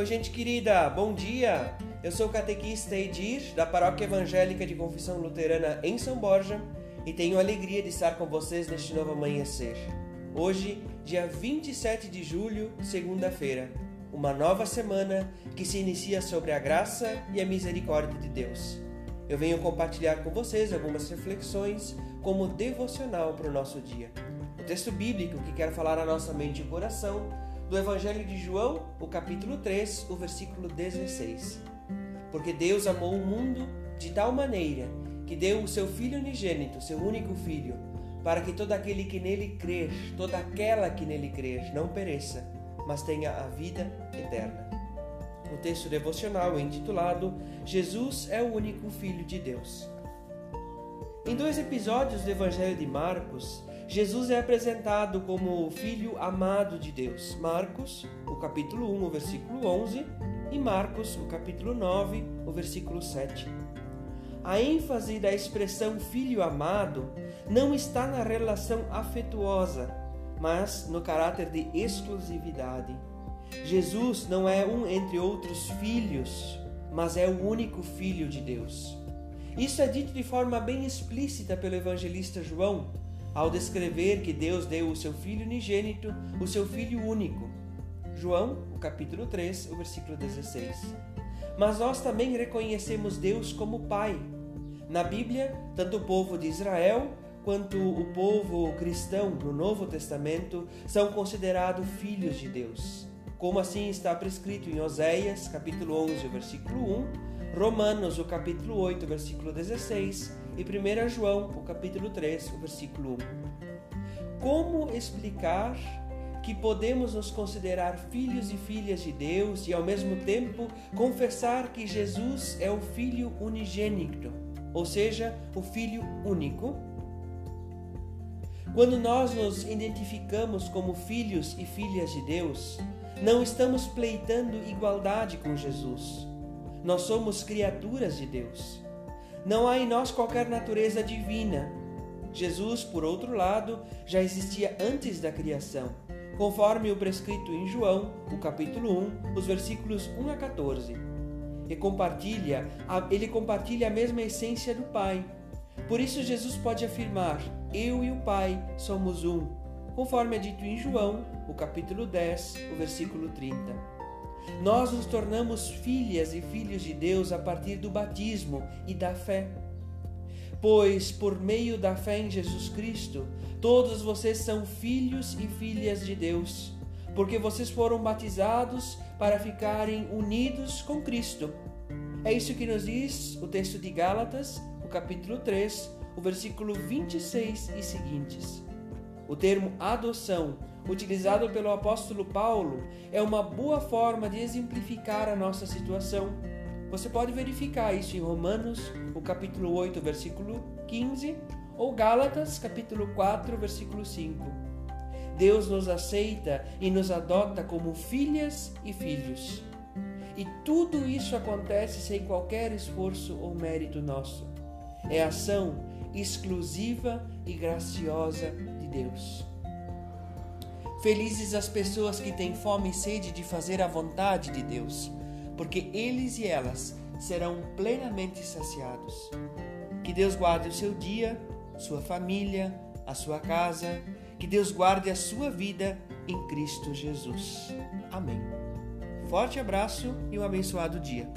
Oi, gente querida, bom dia! Eu sou o catequista Edir, da Paróquia Evangélica de Confissão Luterana em São Borja, e tenho a alegria de estar com vocês neste novo amanhecer. Hoje, dia 27 de julho, segunda-feira, uma nova semana que se inicia sobre a graça e a misericórdia de Deus. Eu venho compartilhar com vocês algumas reflexões como devocional para o nosso dia. O texto bíblico que quero falar à nossa mente e coração do Evangelho de João, o capítulo 3, o versículo 16. Porque Deus amou o mundo de tal maneira que deu o seu Filho unigênito, seu único Filho, para que todo aquele que nele crer, toda aquela que nele crer, não pereça, mas tenha a vida eterna. O texto devocional é intitulado Jesus é o único Filho de Deus. Em dois episódios do Evangelho de Marcos, Jesus é apresentado como o Filho amado de Deus. Marcos, o capítulo 1, o versículo 11, e Marcos, o capítulo 9, o versículo 7. A ênfase da expressão filho amado não está na relação afetuosa, mas no caráter de exclusividade. Jesus não é um entre outros filhos, mas é o único filho de Deus. Isso é dito de forma bem explícita pelo evangelista João ao descrever que Deus deu o seu Filho unigênito, o seu Filho único. João, o capítulo 3, o versículo 16. Mas nós também reconhecemos Deus como Pai. Na Bíblia, tanto o povo de Israel quanto o povo cristão no Novo Testamento são considerados filhos de Deus. Como assim está prescrito em Oséias, capítulo 11, versículo 1, Romanos, o capítulo 8, versículo 16 e 1 João, o capítulo 3, o versículo 1. Como explicar que podemos nos considerar filhos e filhas de Deus e ao mesmo tempo confessar que Jesus é o Filho unigênito, ou seja, o Filho único? Quando nós nos identificamos como filhos e filhas de Deus, não estamos pleitando igualdade com Jesus. Nós somos criaturas de Deus. Não há em nós qualquer natureza divina. Jesus, por outro lado, já existia antes da criação, conforme o prescrito em João, o capítulo 1, os versículos 1 a 14. E compartilha, ele compartilha a mesma essência do Pai. Por isso Jesus pode afirmar: Eu e o Pai somos um, conforme é dito em João, o capítulo 10, o versículo 30. Nós nos tornamos filhas e filhos de Deus a partir do batismo e da fé. Pois, por meio da fé em Jesus Cristo, todos vocês são filhos e filhas de Deus, porque vocês foram batizados para ficarem unidos com Cristo. É isso que nos diz o texto de Gálatas, o capítulo 3, o versículo 26 e seguintes. O termo adoção utilizado pelo apóstolo Paulo é uma boa forma de exemplificar a nossa situação. Você pode verificar isso em Romanos, o capítulo 8, versículo 15, ou Gálatas, capítulo 4, versículo 5. Deus nos aceita e nos adota como filhas e filhos. E tudo isso acontece sem qualquer esforço ou mérito nosso. É ação exclusiva e graciosa de Deus. Felizes as pessoas que têm fome e sede de fazer a vontade de Deus, porque eles e elas serão plenamente saciados. Que Deus guarde o seu dia, sua família, a sua casa, que Deus guarde a sua vida em Cristo Jesus. Amém. Forte abraço e um abençoado dia.